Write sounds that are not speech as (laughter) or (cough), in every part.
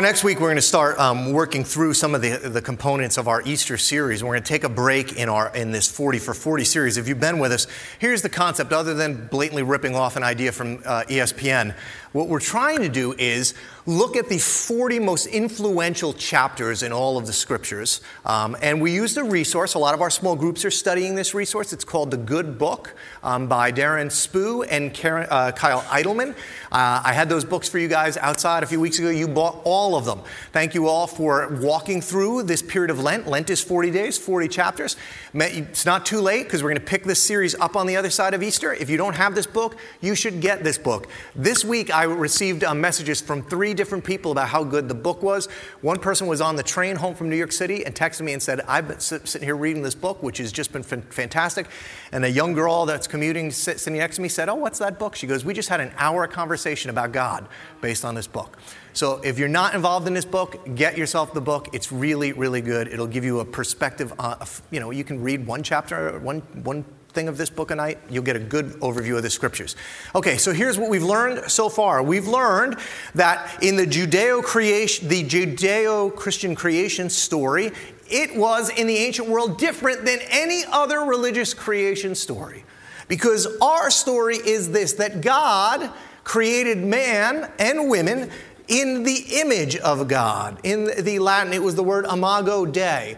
So, next week, we're going to start um, working through some of the, the components of our Easter series. We're going to take a break in, our, in this 40 for 40 series. If you've been with us, here's the concept other than blatantly ripping off an idea from uh, ESPN. What we're trying to do is look at the 40 most influential chapters in all of the scriptures. Um, and we use the resource. A lot of our small groups are studying this resource. It's called The Good Book um, by Deron Spoo and Karen, uh, Kyle Idleman. Uh, I had those books for you guys outside a few weeks ago. You bought all of them. Thank you all for walking through this period of Lent. Lent is 40 days, 40 chapters. It's not too late because we're going to pick this series up on the other side of Easter. If you don't have this book, you should get this book. This week, received uh, messages from three different people about how good the book was. One person was on the train home from New York City and texted me and said, I've been sitting here reading this book, which has just been fantastic. And a young girl that's commuting sitting next to me said, Oh, what's that book? She goes, We just had an hour conversation about God based on this book. So if you're not involved in this book, get yourself the book. It's really, really good. It'll give you a perspective. Uh, you know, you can read one chapter, or one, one thing of this book a night, you'll get a good overview of the scriptures. Okay, so here's what we've learned so far. We've learned that in the Judeo creation, the Judeo-Christian creation story, it was in the ancient world different than any other religious creation story. Because our story is this that God created man and women in the image of God. In the Latin, it was the word imago Dei.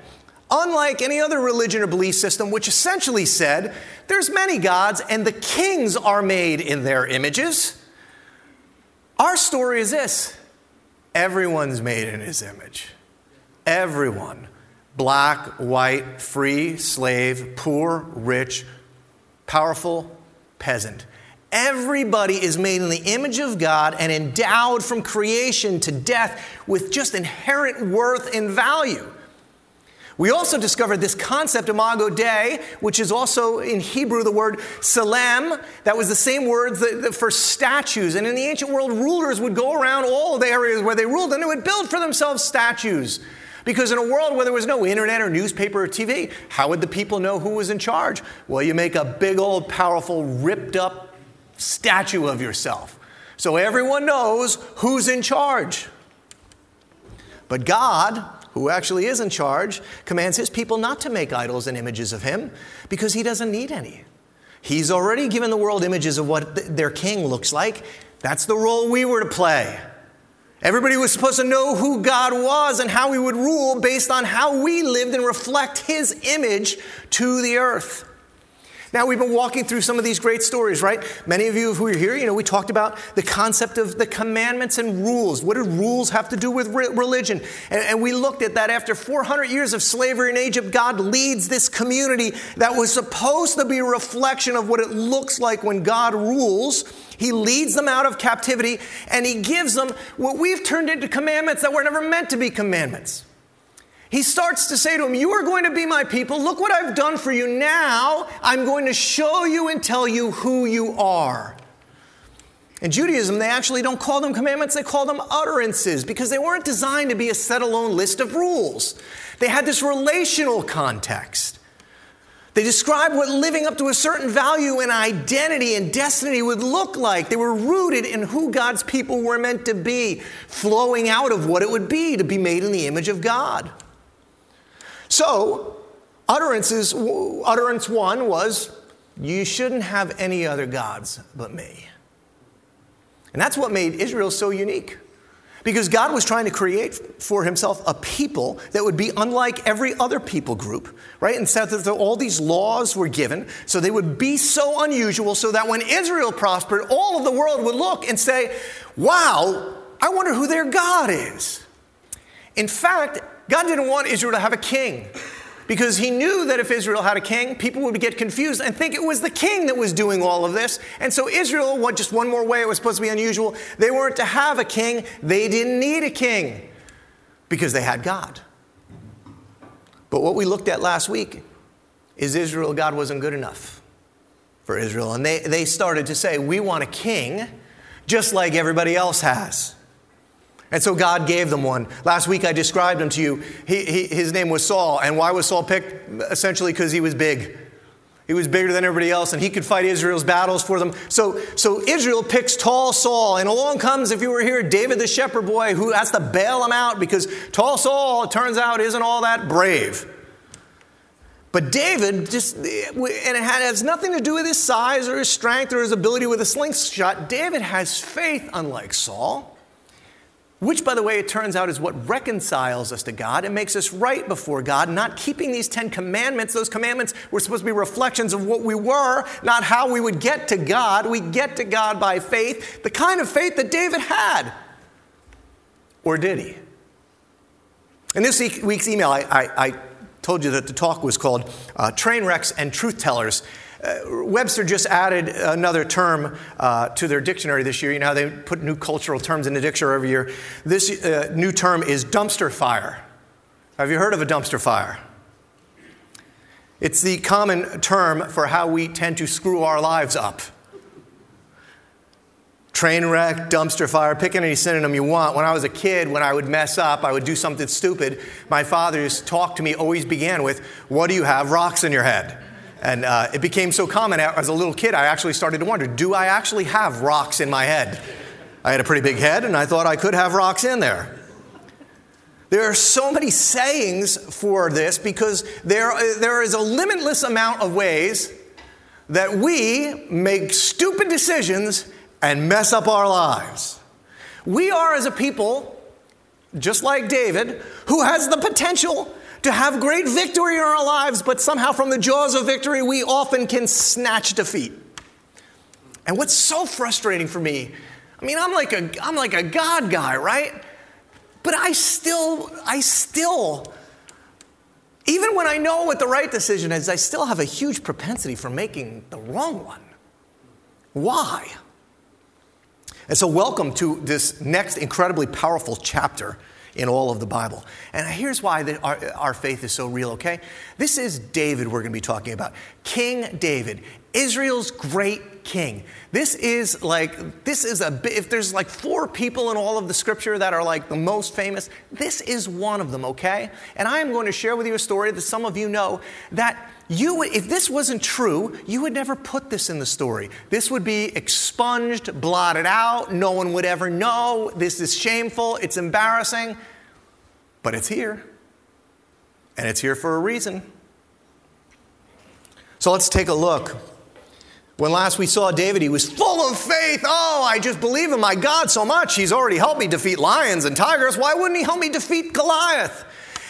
Unlike any other religion or belief system, which essentially said there's many gods and the kings are made in their images, our story is this everyone's made in his image. Everyone. Black, white, free, slave, poor, rich, powerful, peasant. Everybody is made in the image of God and endowed from creation to death with just inherent worth and value. We also discovered this concept, imago Dei, which is also in Hebrew the word salem. That was the same word for statues. And in the ancient world, rulers would go around all the areas where they ruled and they would build for themselves statues. Because in a world where there was no internet or newspaper or TV, how would the people know who was in charge? Well, you make a big old, powerful, ripped up statue of yourself. So everyone knows who's in charge. But God who actually is in charge, commands his people not to make idols and images of him because he doesn't need any. He's already given the world images of what th- their king looks like. That's the role we were to play. Everybody was supposed to know who God was and how he would rule based on how we lived and reflect his image to the earth. Now, we've been walking through some of these great stories, right? Many of you who are here, you know, we talked about the concept of the commandments and rules. What do rules have to do with re- religion? And, and we looked at that after 400 years of slavery in Egypt, God leads this community that was supposed to be a reflection of what it looks like when God rules. He leads them out of captivity and he gives them what we've turned into commandments that were never meant to be commandments he starts to say to him, You are going to be my people. Look what I've done for you. Now I'm going to show you and tell you who you are. In Judaism, they actually don't call them commandments, they call them utterances because they weren't designed to be a set alone list of rules. They had this relational context. They described what living up to a certain value and identity and destiny would look like. They were rooted in who God's people were meant to be, flowing out of what it would be to be made in the image of God. So, utterances, utterance one was, You shouldn't have any other gods but me. And that's what made Israel so unique. Because God was trying to create for himself a people that would be unlike every other people group, right? And so that all these laws were given, so they would be so unusual, so that when Israel prospered, all of the world would look and say, Wow, I wonder who their God is. In fact, God didn't want Israel to have a king because he knew that if Israel had a king, people would get confused and think it was the king that was doing all of this. And so Israel, what just one more way it was supposed to be unusual, they weren't to have a king. They didn't need a king because they had God. But what we looked at last week is Israel, God wasn't good enough for Israel. And they, they started to say, We want a king just like everybody else has. And so God gave them one. Last week I described him to you. He, he, his name was Saul. And why was Saul picked? Essentially because he was big. He was bigger than everybody else, and he could fight Israel's battles for them. So, so Israel picks tall Saul, and along comes, if you were here, David the shepherd boy, who has to bail him out because tall Saul, it turns out, isn't all that brave. But David just, and it has nothing to do with his size or his strength or his ability with a slingshot. David has faith, unlike Saul which, by the way, it turns out is what reconciles us to God and makes us right before God, not keeping these Ten Commandments. Those commandments were supposed to be reflections of what we were, not how we would get to God. We get to God by faith, the kind of faith that David had. Or did he? In this week's email, I, I, I told you that the talk was called uh, Train Wrecks and Truth Tellers. Webster just added another term uh, to their dictionary this year. You know how they put new cultural terms in the dictionary every year? This uh, new term is dumpster fire. Have you heard of a dumpster fire? It's the common term for how we tend to screw our lives up. Train wreck, dumpster fire, pick any synonym you want. When I was a kid, when I would mess up, I would do something stupid. My father's talk to me always began with, What do you have? Rocks in your head. And uh, it became so common as a little kid, I actually started to wonder do I actually have rocks in my head? I had a pretty big head, and I thought I could have rocks in there. There are so many sayings for this because there, there is a limitless amount of ways that we make stupid decisions and mess up our lives. We are, as a people, just like David, who has the potential to have great victory in our lives, but somehow from the jaws of victory, we often can snatch defeat. And what's so frustrating for me, I mean, I'm like a, I'm like a God guy, right? But I still, I still, even when I know what the right decision is, I still have a huge propensity for making the wrong one. Why? And so, welcome to this next incredibly powerful chapter in all of the Bible. And here's why the, our, our faith is so real, okay? This is David we're going to be talking about. King David, Israel's great king. This is like, this is a, bit if there's like four people in all of the scripture that are like the most famous, this is one of them, okay? And I am going to share with you a story that some of you know that you, if this wasn't true, you would never put this in the story. This would be expunged, blotted out. No one would ever know. This is shameful. It's embarrassing. But it's here. And it's here for a reason. So let's take a look. When last we saw David, he was full of faith. Oh, I just believe in my God so much. He's already helped me defeat lions and tigers. Why wouldn't he help me defeat Goliath?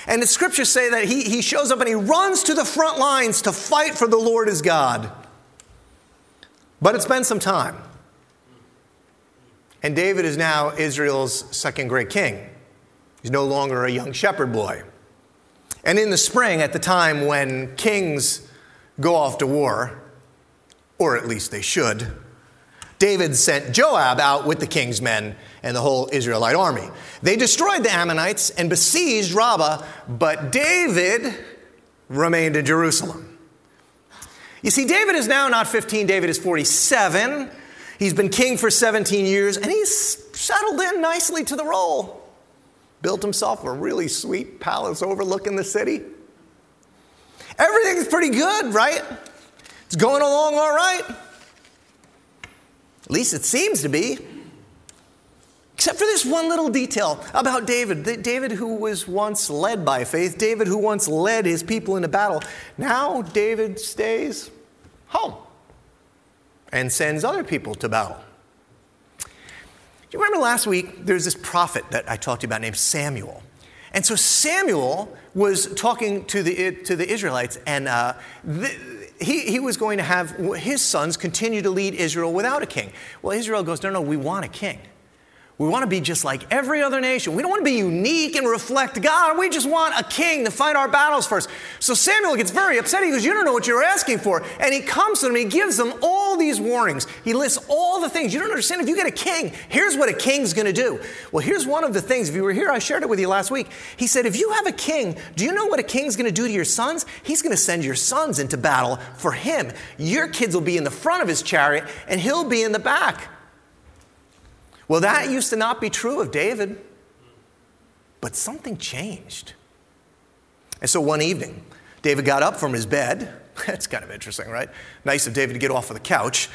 And the scriptures say that he, he shows up and he runs to the front lines to fight for the Lord his God. But it's been some time. And David is now Israel's second great king. He's no longer a young shepherd boy. And in the spring, at the time when kings go off to war, or at least they should, David sent Joab out with the king's men and the whole Israelite army. They destroyed the Ammonites and besieged Rabbah, but David remained in Jerusalem. You see, David is now not 15, David is 47. He's been king for 17 years, and he's settled in nicely to the role. Built himself a really sweet palace overlooking the city. Everything's pretty good, right? It's going along all right. At least it seems to be. Except for this one little detail about David. David, who was once led by faith, David, who once led his people into battle. Now, David stays home and sends other people to battle. Do you remember last week there's this prophet that I talked to you about named Samuel? And so Samuel was talking to the, to the Israelites, and uh, the, he, he was going to have his sons continue to lead Israel without a king. Well, Israel goes, No, no, we want a king. We want to be just like every other nation. We don't want to be unique and reflect God. We just want a king to fight our battles first. So Samuel gets very upset. He goes, You don't know what you're asking for. And he comes to them and he gives them all these warnings. He lists all the things. You don't understand. If you get a king, here's what a king's going to do. Well, here's one of the things. If you were here, I shared it with you last week. He said, If you have a king, do you know what a king's going to do to your sons? He's going to send your sons into battle for him. Your kids will be in the front of his chariot and he'll be in the back. Well, that used to not be true of David, but something changed. And so one evening, David got up from his bed (laughs) That's kind of interesting, right? Nice of David to get off of the couch.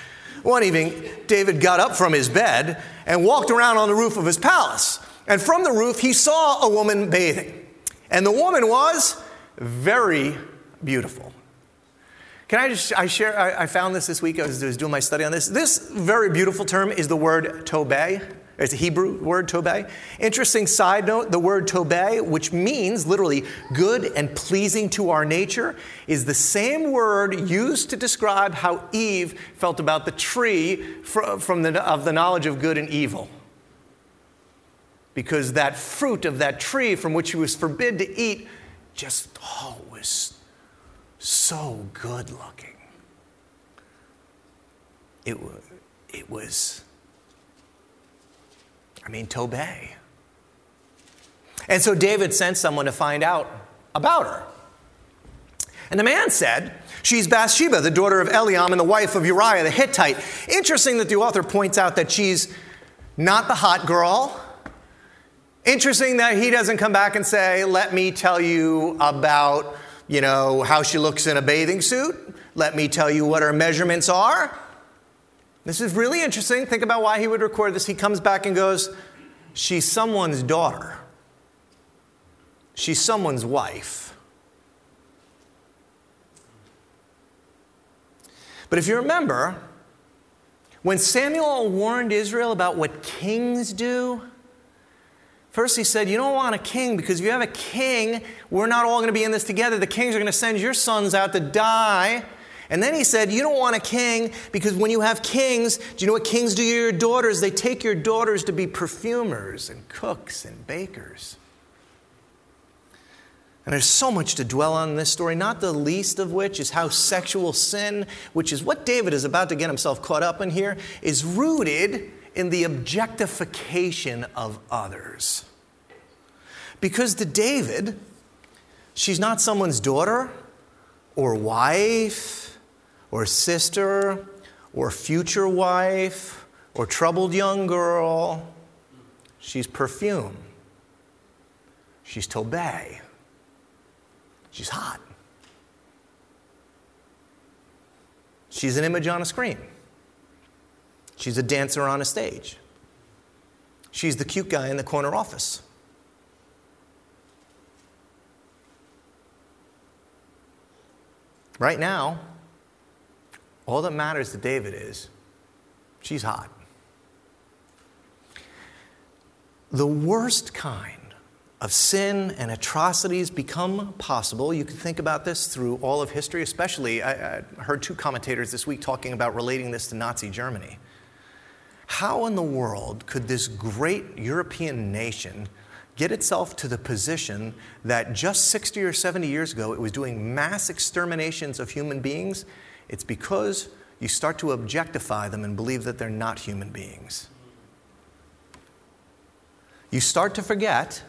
One evening, David got up from his bed and walked around on the roof of his palace. And from the roof, he saw a woman bathing. And the woman was very beautiful. Can I just, I share, I, I found this this week, I was, I was, doing my study on this. This very beautiful term is the word tobeh. It's a Hebrew word, tobeh. Interesting side note the word tobeh, which means literally good and pleasing to our nature, is the same word used to describe how Eve felt about the tree from the, of the knowledge of good and evil. Because that fruit of that tree from which she was forbid to eat just, oh, so good looking. It, it was, I mean, tobeh. And so David sent someone to find out about her. And the man said, She's Bathsheba, the daughter of Eliam and the wife of Uriah the Hittite. Interesting that the author points out that she's not the hot girl. Interesting that he doesn't come back and say, Let me tell you about you know, how she looks in a bathing suit. Let me tell you what her measurements are. This is really interesting. Think about why he would record this. He comes back and goes, She's someone's daughter, she's someone's wife. But if you remember, when Samuel warned Israel about what kings do, First, he said, You don't want a king because if you have a king, we're not all going to be in this together. The kings are going to send your sons out to die. And then he said, You don't want a king because when you have kings, do you know what kings do to your daughters? They take your daughters to be perfumers and cooks and bakers. And there's so much to dwell on in this story, not the least of which is how sexual sin, which is what David is about to get himself caught up in here, is rooted in the objectification of others. Because to David, she's not someone's daughter or wife or sister or future wife or troubled young girl. She's perfume. She's tobeh. She's hot. She's an image on a screen. She's a dancer on a stage. She's the cute guy in the corner office. Right now, all that matters to David is she's hot. The worst kind of sin and atrocities become possible. You can think about this through all of history, especially. I, I heard two commentators this week talking about relating this to Nazi Germany. How in the world could this great European nation get itself to the position that just 60 or 70 years ago it was doing mass exterminations of human beings? It's because you start to objectify them and believe that they're not human beings. You start to forget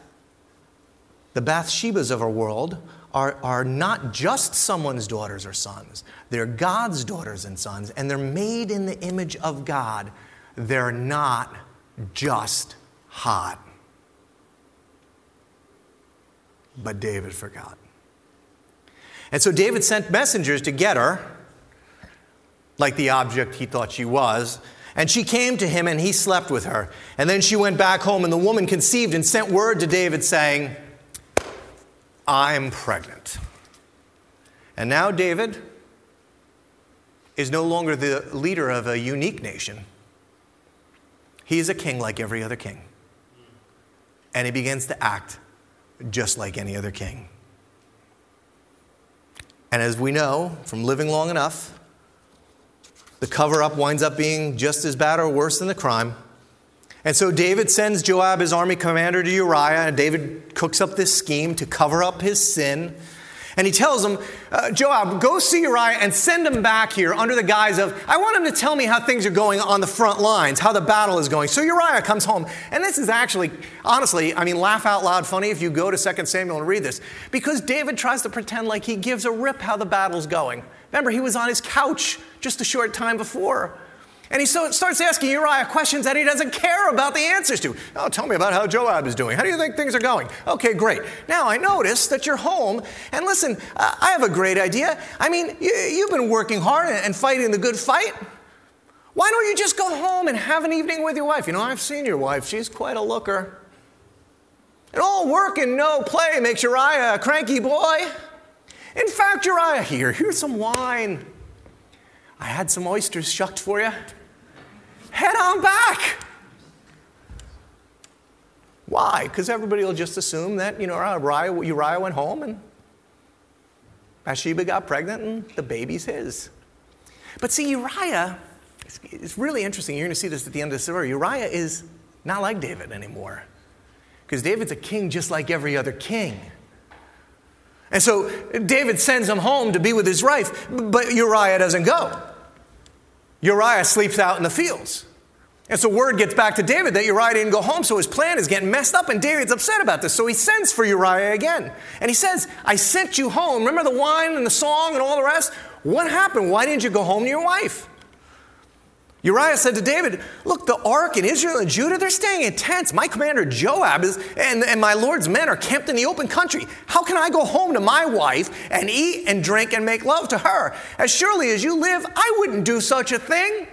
the Bathshebas of our world are, are not just someone's daughters or sons, they're God's daughters and sons, and they're made in the image of God they're not just hot. But David forgot. And so David sent messengers to get her, like the object he thought she was. And she came to him and he slept with her. And then she went back home, and the woman conceived and sent word to David saying, I'm pregnant. And now David is no longer the leader of a unique nation. He's a king like every other king. And he begins to act just like any other king. And as we know from living long enough, the cover up winds up being just as bad or worse than the crime. And so David sends Joab, his army commander, to Uriah, and David cooks up this scheme to cover up his sin. And he tells him, uh, Joab, go see Uriah and send him back here under the guise of, I want him to tell me how things are going on the front lines, how the battle is going. So Uriah comes home. And this is actually, honestly, I mean, laugh out loud funny if you go to 2 Samuel and read this, because David tries to pretend like he gives a rip how the battle's going. Remember, he was on his couch just a short time before. And he so starts asking Uriah questions that he doesn't care about the answers to. Oh, tell me about how Joab is doing. How do you think things are going? Okay, great. Now I notice that you're home. And listen, I have a great idea. I mean, you, have been working hard and fighting the good fight. Why don't you just go home and have an evening with your wife? You know, I've seen your wife, she's quite a looker. And all work and no play makes Uriah a cranky boy. In fact, Uriah, here, here's some wine. I had some oysters shucked for you head on back. Why? Because everybody will just assume that, you know, Uriah, Uriah went home and Bathsheba got pregnant and the baby's his. But see, Uriah, it's really interesting. You're going to see this at the end of the story. Uriah is not like David anymore. Because David's a king just like every other king. And so David sends him home to be with his wife, but Uriah doesn't go. Uriah sleeps out in the fields. And so word gets back to David that Uriah didn't go home, so his plan is getting messed up, and David's upset about this. So he sends for Uriah again. And he says, I sent you home. Remember the wine and the song and all the rest? What happened? Why didn't you go home to your wife? Uriah said to David, Look, the ark in Israel and Judah, they're staying in tents. My commander Joab is, and, and my Lord's men are camped in the open country. How can I go home to my wife and eat and drink and make love to her? As surely as you live, I wouldn't do such a thing.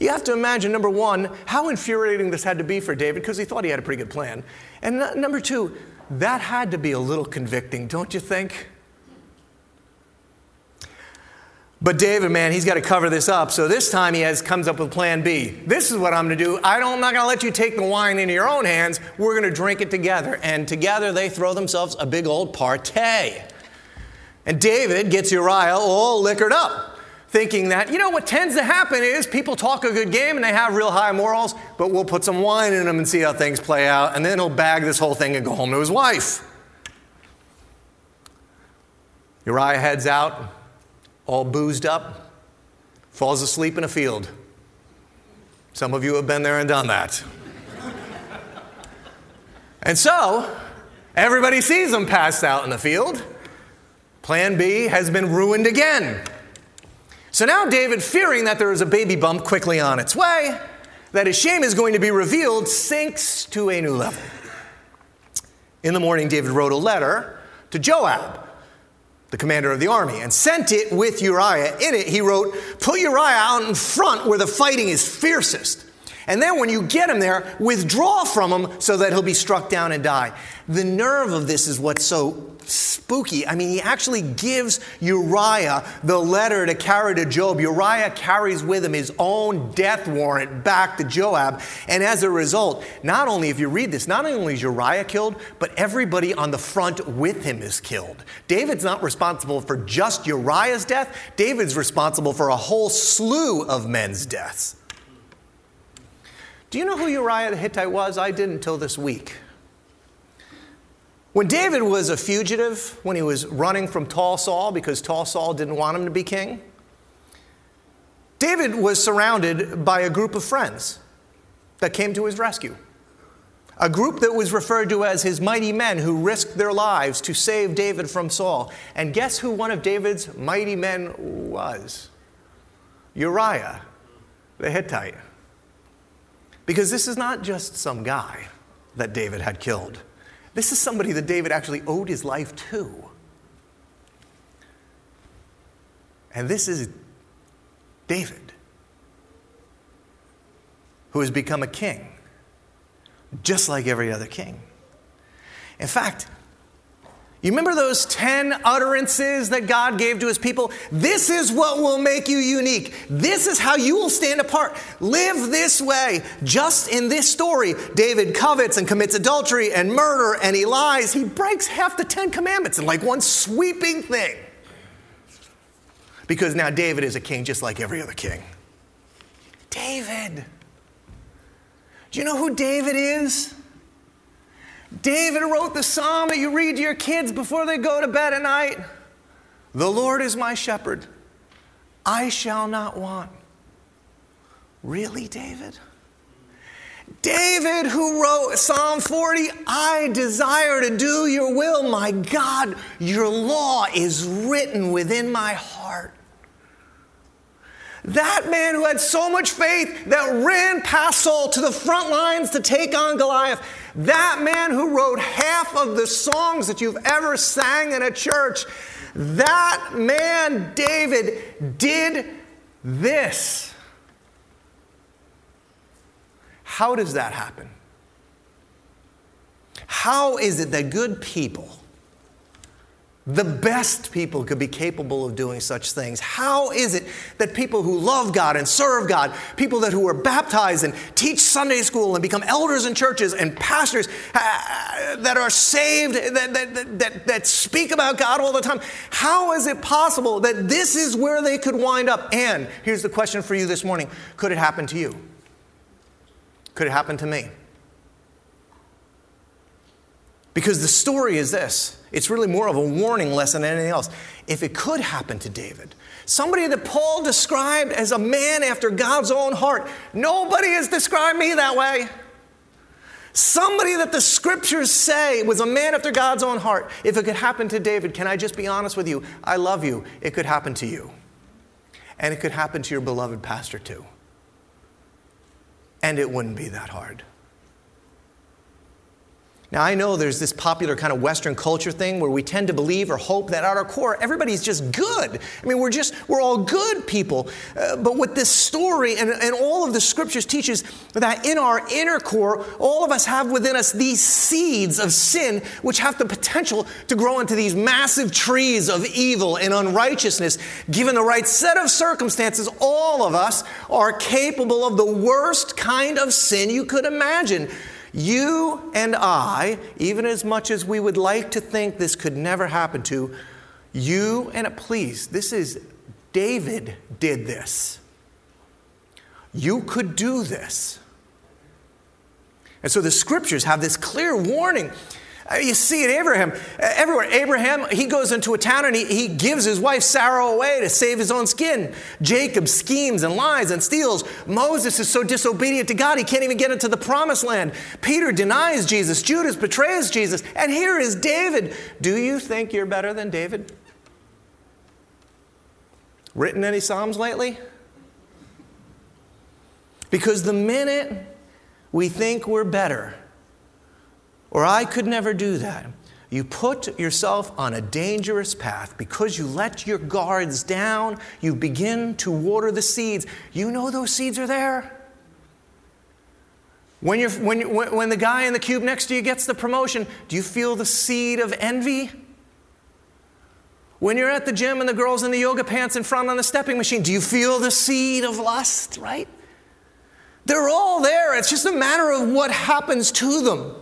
You have to imagine, number one, how infuriating this had to be for David because he thought he had a pretty good plan. And number two, that had to be a little convicting, don't you think? But David, man, he's got to cover this up. So this time he has comes up with plan B. This is what I'm going to do. I I'm not going to let you take the wine into your own hands. We're going to drink it together. And together they throw themselves a big old party. And David gets Uriah all liquored up, thinking that, you know, what tends to happen is people talk a good game and they have real high morals, but we'll put some wine in them and see how things play out. And then he'll bag this whole thing and go home to his wife. Uriah heads out all boozed up, falls asleep in a field. Some of you have been there and done that. and so, everybody sees him passed out in the field. Plan B has been ruined again. So now David, fearing that there is a baby bump quickly on its way, that his shame is going to be revealed, sinks to a new level. In the morning, David wrote a letter to Joab, the commander of the army, and sent it with Uriah. In it, he wrote, Put Uriah out in front where the fighting is fiercest. And then when you get him there, withdraw from him so that he'll be struck down and die. The nerve of this is what's so spooky. I mean, he actually gives Uriah the letter to carry to Joab. Uriah carries with him his own death warrant back to Joab. And as a result, not only, if you read this, not only is Uriah killed, but everybody on the front with him is killed. David's not responsible for just Uriah's death, David's responsible for a whole slew of men's deaths. Do you know who Uriah the Hittite was? I didn't until this week. When David was a fugitive, when he was running from tall Saul because tall Saul didn't want him to be king, David was surrounded by a group of friends that came to his rescue. A group that was referred to as his mighty men who risked their lives to save David from Saul. And guess who one of David's mighty men was? Uriah the Hittite. Because this is not just some guy that David had killed. This is somebody that David actually owed his life to. And this is David, who has become a king, just like every other king. In fact, you remember those 10 utterances that God gave to his people? This is what will make you unique. This is how you will stand apart. Live this way. Just in this story, David covets and commits adultery and murder and he lies. He breaks half the 10 commandments in like one sweeping thing. Because now David is a king just like every other king. David. Do you know who David is? David wrote the psalm that you read to your kids before they go to bed at night. The Lord is my shepherd. I shall not want. Really, David? David, who wrote Psalm 40, I desire to do your will, my God. Your law is written within my heart. That man who had so much faith that ran past Saul to the front lines to take on Goliath. That man who wrote half of the songs that you've ever sang in a church. That man, David, did this. How does that happen? How is it that good people, the best people, could be capable of doing such things? How is it that people who love God and serve God, people that who are baptized and teach Sunday school and become elders in churches and pastors uh, that are saved, that, that, that, that speak about God all the time, how is it possible that this is where they could wind up? And here's the question for you this morning could it happen to you? Could it happen to me? Because the story is this it's really more of a warning lesson than anything else. If it could happen to David, somebody that Paul described as a man after God's own heart, nobody has described me that way. Somebody that the scriptures say was a man after God's own heart. If it could happen to David, can I just be honest with you? I love you. It could happen to you. And it could happen to your beloved pastor too. And it wouldn't be that hard. Now, I know there's this popular kind of Western culture thing where we tend to believe or hope that at our core, everybody's just good. I mean, we're just, we're all good people. Uh, but what this story and, and all of the scriptures teaches that in our inner core, all of us have within us these seeds of sin, which have the potential to grow into these massive trees of evil and unrighteousness. Given the right set of circumstances, all of us are capable of the worst kind of sin you could imagine. You and I, even as much as we would like to think this could never happen to, you and please, this is David did this. You could do this. And so the scriptures have this clear warning you see it Abraham. Uh, everywhere. Abraham, he goes into a town and he, he gives his wife Sarah away to save his own skin. Jacob schemes and lies and steals. Moses is so disobedient to God, he can't even get into the promised land. Peter denies Jesus. Judas betrays Jesus. And here is David. Do you think you're better than David? Written any Psalms lately? Because the minute we think we're better, or I could never do that. You put yourself on a dangerous path because you let your guards down. You begin to water the seeds. You know those seeds are there. When, you're, when, when the guy in the cube next to you gets the promotion, do you feel the seed of envy? When you're at the gym and the girl's in the yoga pants in front on the stepping machine, do you feel the seed of lust, right? They're all there. It's just a matter of what happens to them.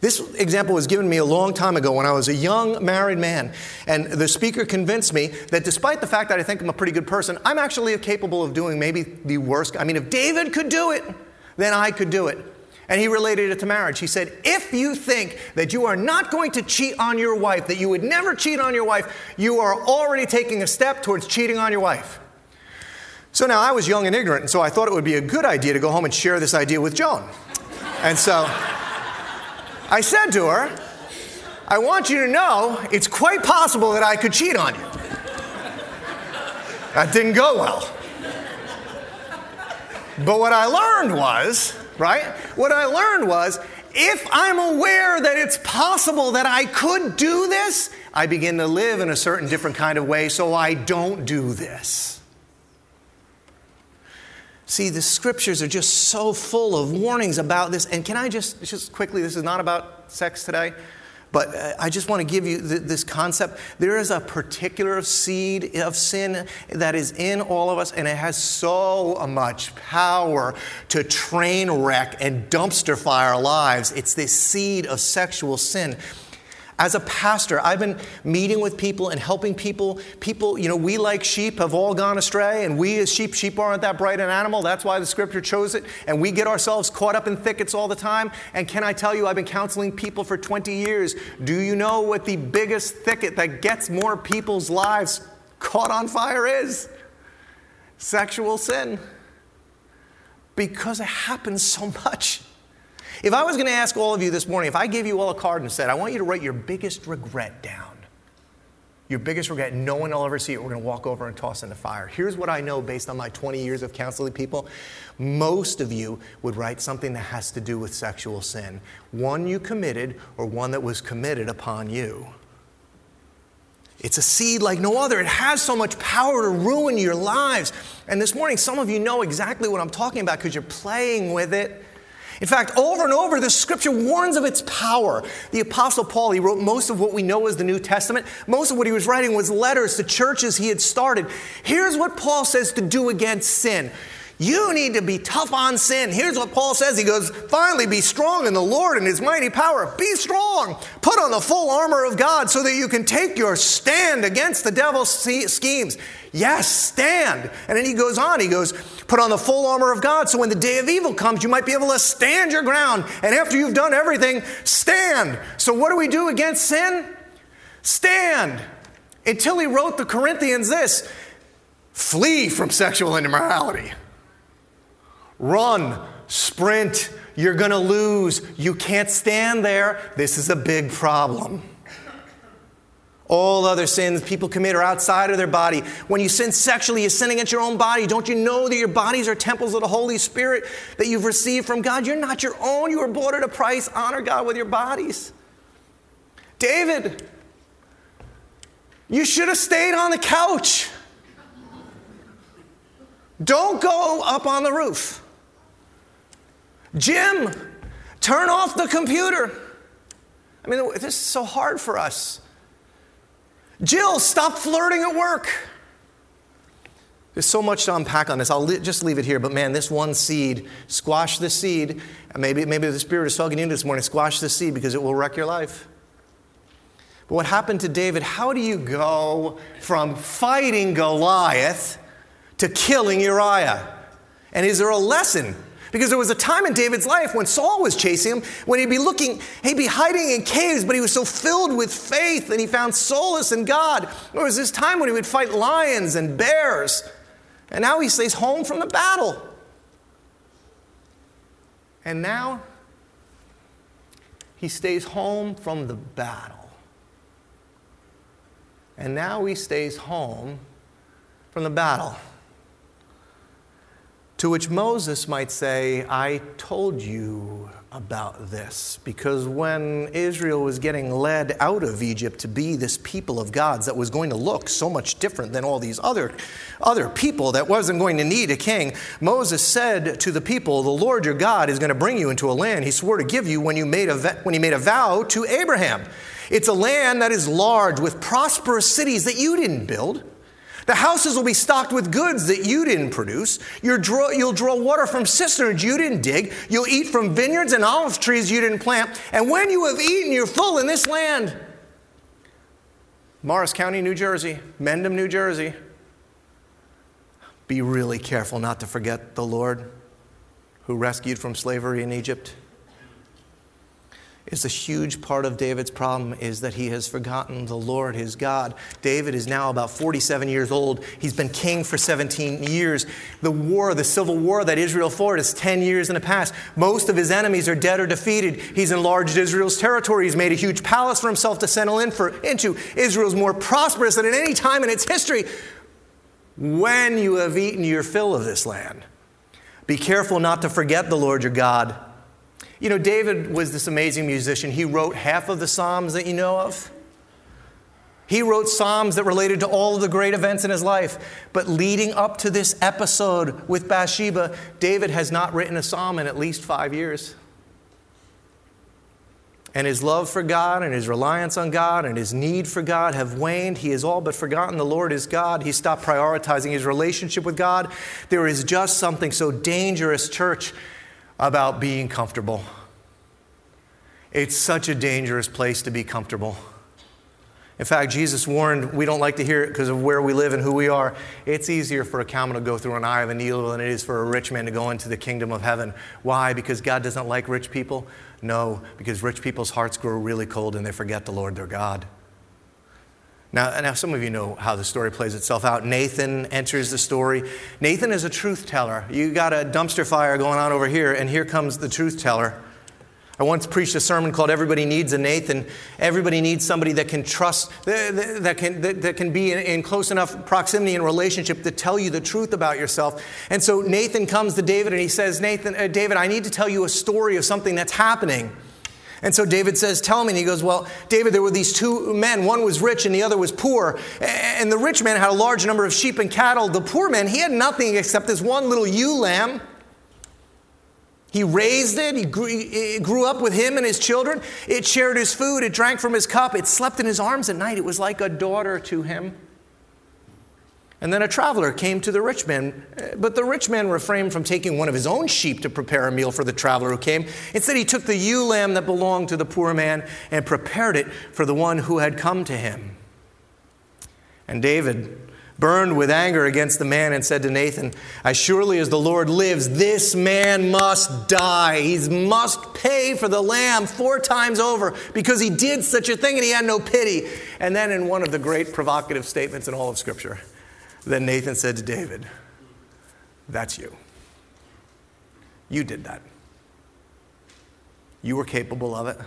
This example was given me a long time ago when I was a young married man. And the speaker convinced me that despite the fact that I think I'm a pretty good person, I'm actually capable of doing maybe the worst. I mean, if David could do it, then I could do it. And he related it to marriage. He said, If you think that you are not going to cheat on your wife, that you would never cheat on your wife, you are already taking a step towards cheating on your wife. So now I was young and ignorant, and so I thought it would be a good idea to go home and share this idea with Joan. And so. I said to her, I want you to know it's quite possible that I could cheat on you. That didn't go well. But what I learned was, right? What I learned was if I'm aware that it's possible that I could do this, I begin to live in a certain different kind of way so I don't do this. See, the scriptures are just so full of warnings about this. And can I just, just quickly, this is not about sex today, but uh, I just want to give you th- this concept. There is a particular seed of sin that is in all of us, and it has so much power to train wreck and dumpster fire our lives. It's this seed of sexual sin as a pastor, I've been meeting with people and helping people. People, you know, we like sheep have all gone astray, and we as sheep, sheep aren't that bright an animal. That's why the scripture chose it. And we get ourselves caught up in thickets all the time. And can I tell you, I've been counseling people for 20 years. Do you know what the biggest thicket that gets more people's lives caught on fire is? Sexual sin. Because it happens so much. If I was going to ask all of you this morning, if I gave you all a card and said, I want you to write your biggest regret down, your biggest regret, no one will ever see it. We're going to walk over and toss in the fire. Here's what I know based on my 20 years of counseling people. Most of you would write something that has to do with sexual sin one you committed or one that was committed upon you. It's a seed like no other. It has so much power to ruin your lives. And this morning, some of you know exactly what I'm talking about because you're playing with it. In fact, over and over, the scripture warns of its power. The Apostle Paul, he wrote most of what we know as the New Testament. Most of what he was writing was letters to churches he had started. Here's what Paul says to do against sin you need to be tough on sin. Here's what Paul says. He goes, finally, be strong in the Lord and his mighty power. Be strong. Put on the full armor of God so that you can take your stand against the devil's schemes. Yes, stand. And then he goes on. He goes, put on the full armor of God so when the day of evil comes, you might be able to stand your ground. And after you've done everything, stand. So what do we do against sin? Stand. Until he wrote the Corinthians this flee from sexual immorality. Run, sprint, you're going to lose. You can't stand there. This is a big problem. All other sins people commit are outside of their body. When you sin sexually, you sin against your own body. Don't you know that your bodies are temples of the Holy Spirit that you've received from God? You're not your own. You were bought at a price. Honor God with your bodies. David, you should have stayed on the couch. Don't go up on the roof. Jim, turn off the computer. I mean, this is so hard for us. Jill, stop flirting at work. There's so much to unpack on this. I'll li- just leave it here. But man, this one seed, squash this seed. Maybe, maybe the Spirit is talking to you this morning. Squash this seed because it will wreck your life. But what happened to David? How do you go from fighting Goliath to killing Uriah? And is there a lesson because there was a time in David's life when Saul was chasing him, when he'd be looking, he'd be hiding in caves, but he was so filled with faith and he found solace in God. There was this time when he would fight lions and bears, and now he stays home from the battle. And now he stays home from the battle. And now he stays home from the battle. To which Moses might say, I told you about this. Because when Israel was getting led out of Egypt to be this people of God's that was going to look so much different than all these other, other people that wasn't going to need a king, Moses said to the people, The Lord your God is going to bring you into a land he swore to give you when, you made a, when he made a vow to Abraham. It's a land that is large with prosperous cities that you didn't build the houses will be stocked with goods that you didn't produce. You'll draw, you'll draw water from cisterns you didn't dig. You'll eat from vineyards and olive trees you didn't plant. And when you have eaten, you're full in this land. Morris County, New Jersey, Mendham, New Jersey. Be really careful not to forget the Lord who rescued from slavery in Egypt is a huge part of David's problem is that he has forgotten the Lord his God. David is now about 47 years old. He's been king for 17 years. The war, the civil war that Israel fought is 10 years in the past. Most of his enemies are dead or defeated. He's enlarged Israel's territory. He's made a huge palace for himself to settle in for, into. Israel's more prosperous than at any time in its history. When you have eaten your fill of this land, be careful not to forget the Lord your God you know, David was this amazing musician. He wrote half of the Psalms that you know of. He wrote Psalms that related to all of the great events in his life. But leading up to this episode with Bathsheba, David has not written a psalm in at least five years. And his love for God and his reliance on God and his need for God have waned. He has all but forgotten the Lord is God. He stopped prioritizing his relationship with God. There is just something so dangerous, church, about being comfortable. It's such a dangerous place to be comfortable. In fact, Jesus warned, we don't like to hear it because of where we live and who we are. It's easier for a camel to go through an eye of a needle than it is for a rich man to go into the kingdom of heaven. Why? Because God doesn't like rich people? No, because rich people's hearts grow really cold and they forget the Lord their God. Now, now, some of you know how the story plays itself out. Nathan enters the story. Nathan is a truth teller. You got a dumpster fire going on over here, and here comes the truth teller. I once preached a sermon called Everybody Needs a Nathan. Everybody needs somebody that can trust, that can, that can be in close enough proximity and relationship to tell you the truth about yourself. And so Nathan comes to David and he says, Nathan, uh, David, I need to tell you a story of something that's happening. And so David says, Tell me. And he goes, Well, David, there were these two men. One was rich and the other was poor. And the rich man had a large number of sheep and cattle. The poor man, he had nothing except this one little ewe lamb. He raised it, he grew, it grew up with him and his children. It shared his food, it drank from his cup, it slept in his arms at night. It was like a daughter to him. And then a traveler came to the rich man, but the rich man refrained from taking one of his own sheep to prepare a meal for the traveler who came. Instead, he took the ewe lamb that belonged to the poor man and prepared it for the one who had come to him. And David burned with anger against the man and said to Nathan, As surely as the Lord lives, this man must die. He must pay for the lamb four times over because he did such a thing and he had no pity. And then, in one of the great provocative statements in all of Scripture, then Nathan said to David, That's you. You did that. You were capable of it,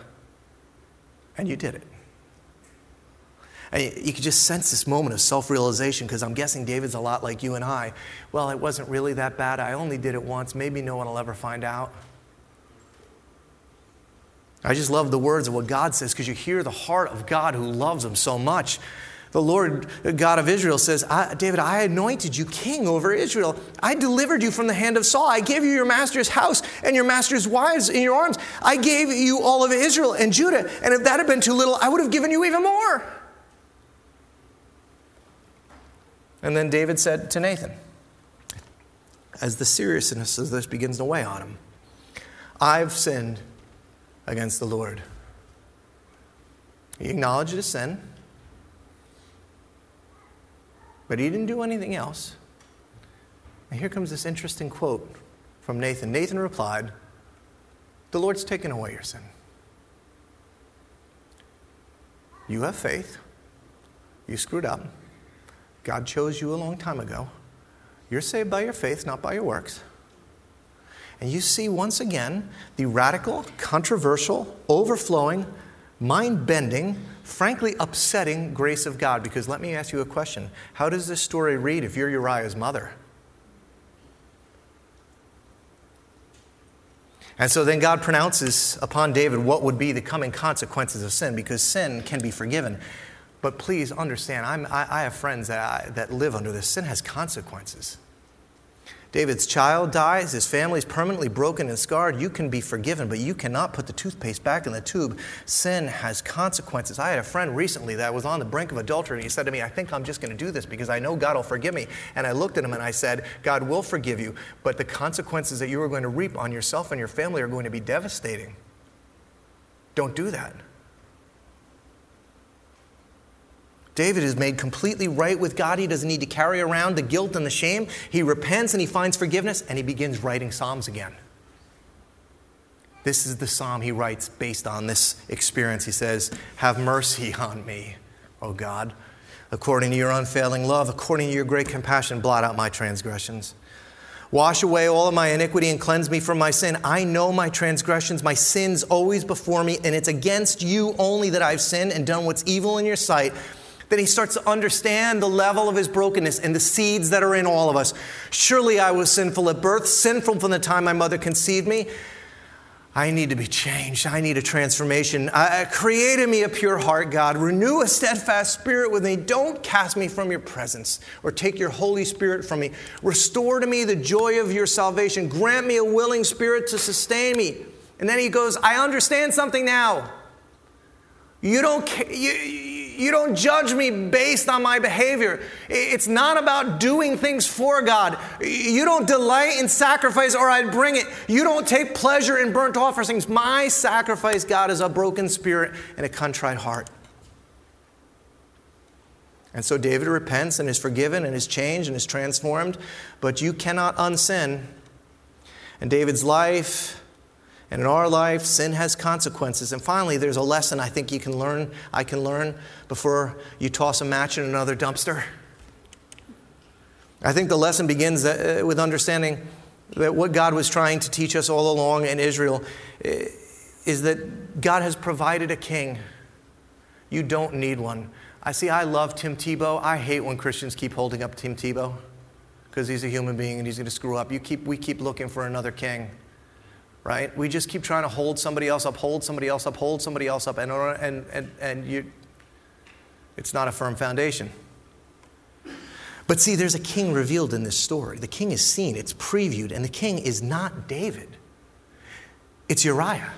and you did it. And you could just sense this moment of self realization because I'm guessing David's a lot like you and I. Well, it wasn't really that bad. I only did it once. Maybe no one will ever find out. I just love the words of what God says because you hear the heart of God who loves him so much. The Lord God of Israel says, David, I anointed you king over Israel. I delivered you from the hand of Saul. I gave you your master's house and your master's wives in your arms. I gave you all of Israel and Judah. And if that had been too little, I would have given you even more. And then David said to Nathan, as the seriousness of this begins to weigh on him, I've sinned against the Lord. He acknowledged his sin, but he didn't do anything else. And here comes this interesting quote from Nathan. Nathan replied, The Lord's taken away your sin. You have faith. You screwed up. God chose you a long time ago. You're saved by your faith, not by your works. And you see once again the radical, controversial, overflowing, mind bending, frankly upsetting grace of God. Because let me ask you a question How does this story read if you're Uriah's mother? And so then God pronounces upon David what would be the coming consequences of sin, because sin can be forgiven. But please understand, I, I have friends that, I, that live under this. Sin has consequences. David's child dies, his family is permanently broken and scarred. You can be forgiven, but you cannot put the toothpaste back in the tube. Sin has consequences. I had a friend recently that was on the brink of adultery, and he said to me, I think I'm just going to do this because I know God will forgive me. And I looked at him and I said, God will forgive you, but the consequences that you are going to reap on yourself and your family are going to be devastating. Don't do that. David is made completely right with God. He doesn't need to carry around the guilt and the shame. He repents and he finds forgiveness and he begins writing Psalms again. This is the psalm he writes based on this experience. He says, Have mercy on me, O God. According to your unfailing love, according to your great compassion, blot out my transgressions. Wash away all of my iniquity and cleanse me from my sin. I know my transgressions, my sins always before me, and it's against you only that I've sinned and done what's evil in your sight then he starts to understand the level of his brokenness and the seeds that are in all of us. Surely I was sinful at birth, sinful from the time my mother conceived me. I need to be changed. I need a transformation. I, create in me a pure heart, God. Renew a steadfast spirit within me. Don't cast me from your presence or take your Holy Spirit from me. Restore to me the joy of your salvation. Grant me a willing spirit to sustain me. And then he goes, I understand something now. You don't, you, you don't judge me based on my behavior. It's not about doing things for God. You don't delight in sacrifice or I'd bring it. You don't take pleasure in burnt offerings. My sacrifice, God, is a broken spirit and a contrite heart. And so David repents and is forgiven and is changed and is transformed, but you cannot unsin. And David's life and in our life, sin has consequences. And finally, there's a lesson I think you can learn, I can learn before you toss a match in another dumpster. I think the lesson begins uh, with understanding that what God was trying to teach us all along in Israel, uh, is that God has provided a king. You don't need one. I see, I love Tim Tebow. I hate when Christians keep holding up Tim Tebow because he's a human being and he's going to screw up. You keep, we keep looking for another king, right? We just keep trying to hold somebody else up, hold somebody else up, hold somebody else up, and, and, and, and you, it's not a firm foundation. But see, there's a king revealed in this story. The king is seen, it's previewed, and the king is not David, it's Uriah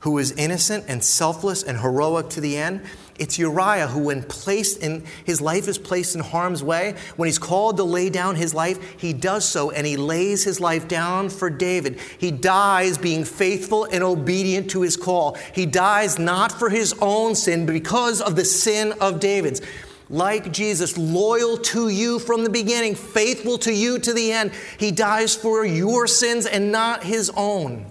who is innocent and selfless and heroic to the end. It's Uriah who, when placed in his life is placed in harm's way, when he's called to lay down his life, he does so and he lays his life down for David. He dies being faithful and obedient to his call. He dies not for his own sin, but because of the sin of David's. Like Jesus, loyal to you from the beginning, faithful to you to the end. He dies for your sins and not his own.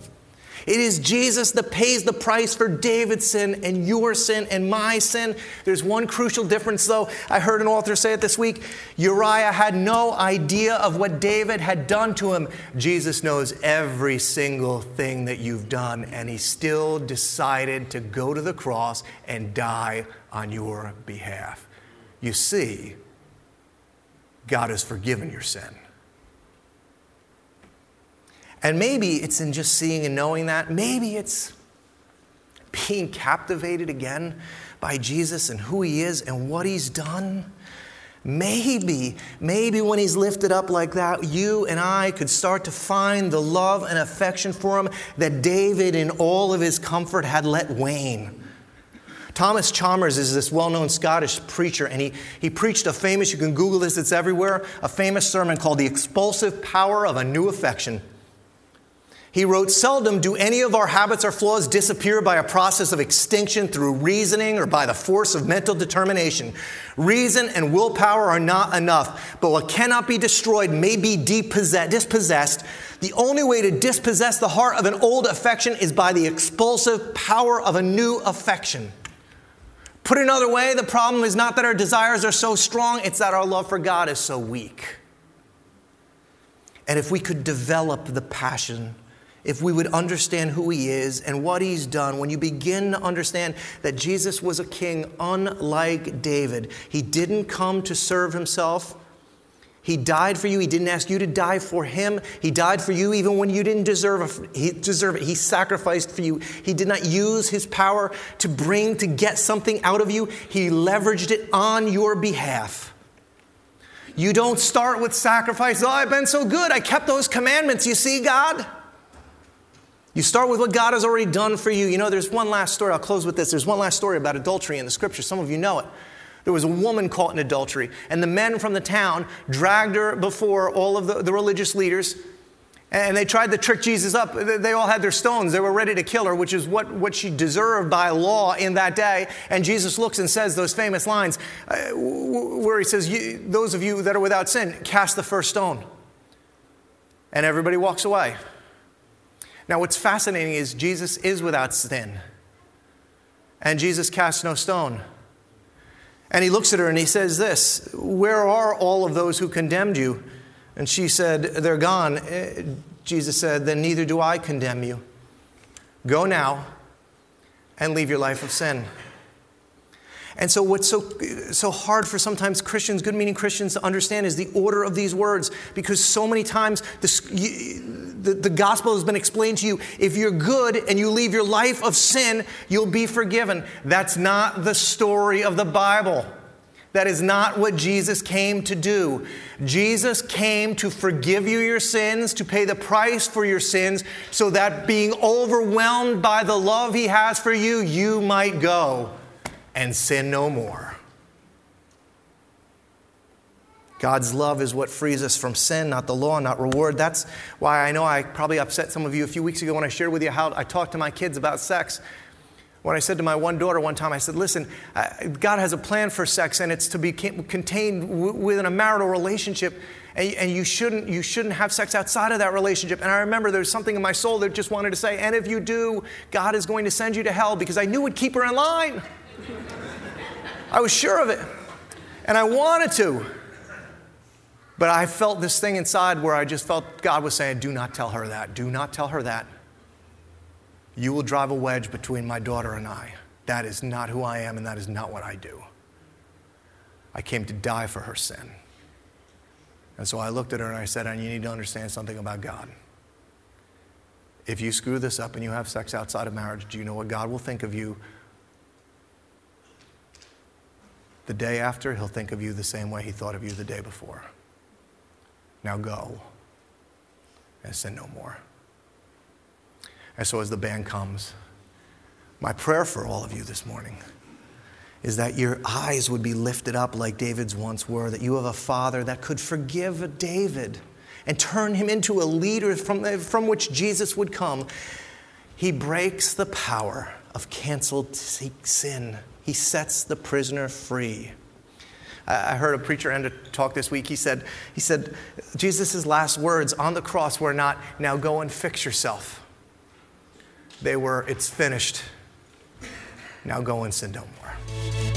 It is Jesus that pays the price for David's sin and your sin and my sin. There's one crucial difference, though. I heard an author say it this week. Uriah had no idea of what David had done to him. Jesus knows every single thing that you've done, and he still decided to go to the cross and die on your behalf. You see, God has forgiven your sin. And maybe it's in just seeing and knowing that. Maybe it's being captivated again by Jesus and who he is and what he's done. Maybe, maybe when he's lifted up like that, you and I could start to find the love and affection for him that David, in all of his comfort, had let wane. Thomas Chalmers is this well known Scottish preacher, and he, he preached a famous, you can Google this, it's everywhere, a famous sermon called The Expulsive Power of a New Affection. He wrote, Seldom do any of our habits or flaws disappear by a process of extinction through reasoning or by the force of mental determination. Reason and willpower are not enough, but what cannot be destroyed may be dispossessed. The only way to dispossess the heart of an old affection is by the expulsive power of a new affection. Put another way, the problem is not that our desires are so strong, it's that our love for God is so weak. And if we could develop the passion if we would understand who he is and what he's done, when you begin to understand that Jesus was a king unlike David, he didn't come to serve himself. He died for you. He didn't ask you to die for him. He died for you even when you didn't deserve it. He, deserve it. he sacrificed for you. He did not use his power to bring, to get something out of you. He leveraged it on your behalf. You don't start with sacrifice. Oh, I've been so good. I kept those commandments. You see, God? You start with what God has already done for you. You know, there's one last story. I'll close with this. There's one last story about adultery in the scripture. Some of you know it. There was a woman caught in adultery, and the men from the town dragged her before all of the, the religious leaders, and they tried to trick Jesus up. They all had their stones. They were ready to kill her, which is what, what she deserved by law in that day. And Jesus looks and says those famous lines uh, where he says, Those of you that are without sin, cast the first stone. And everybody walks away. Now, what's fascinating is Jesus is without sin, and Jesus casts no stone. And he looks at her and he says, This, where are all of those who condemned you? And she said, They're gone. Eh, Jesus said, Then neither do I condemn you. Go now and leave your life of sin. And so, what's so, so hard for sometimes Christians, good meaning Christians, to understand is the order of these words because so many times this, the, the gospel has been explained to you. If you're good and you leave your life of sin, you'll be forgiven. That's not the story of the Bible. That is not what Jesus came to do. Jesus came to forgive you your sins, to pay the price for your sins, so that being overwhelmed by the love he has for you, you might go and sin no more. God's love is what frees us from sin, not the law, not reward. That's why I know I probably upset some of you a few weeks ago when I shared with you how I talked to my kids about sex. When I said to my one daughter one time, I said, Listen, God has a plan for sex and it's to be contained within a marital relationship. And, you, shouldn't, you shouldn't have sex outside of that relationship. And I remember there was something in my soul that just wanted to say, And if you do, God is going to send you to hell because I knew it would keep her in line. (laughs) I was sure of it. And I wanted to. But I felt this thing inside where I just felt God was saying, Do not tell her that. Do not tell her that. you will drive a wedge between my daughter and I. That is not who I am, and that is not what I do. I came to die for her sin. And so I looked at her and I said, And you need to understand something about God. If you screw this up and you have sex outside of marriage, do you know what God will think of you? The day after, He'll think of you the same way He thought of you the day before. Now go and sin no more. And so, as the band comes, my prayer for all of you this morning is that your eyes would be lifted up like David's once were, that you have a father that could forgive David and turn him into a leader from, from which Jesus would come. He breaks the power of canceled sin, he sets the prisoner free. I heard a preacher end a talk this week. He said, he said Jesus' last words on the cross were not, now go and fix yourself. They were, it's finished. Now go and sin no more.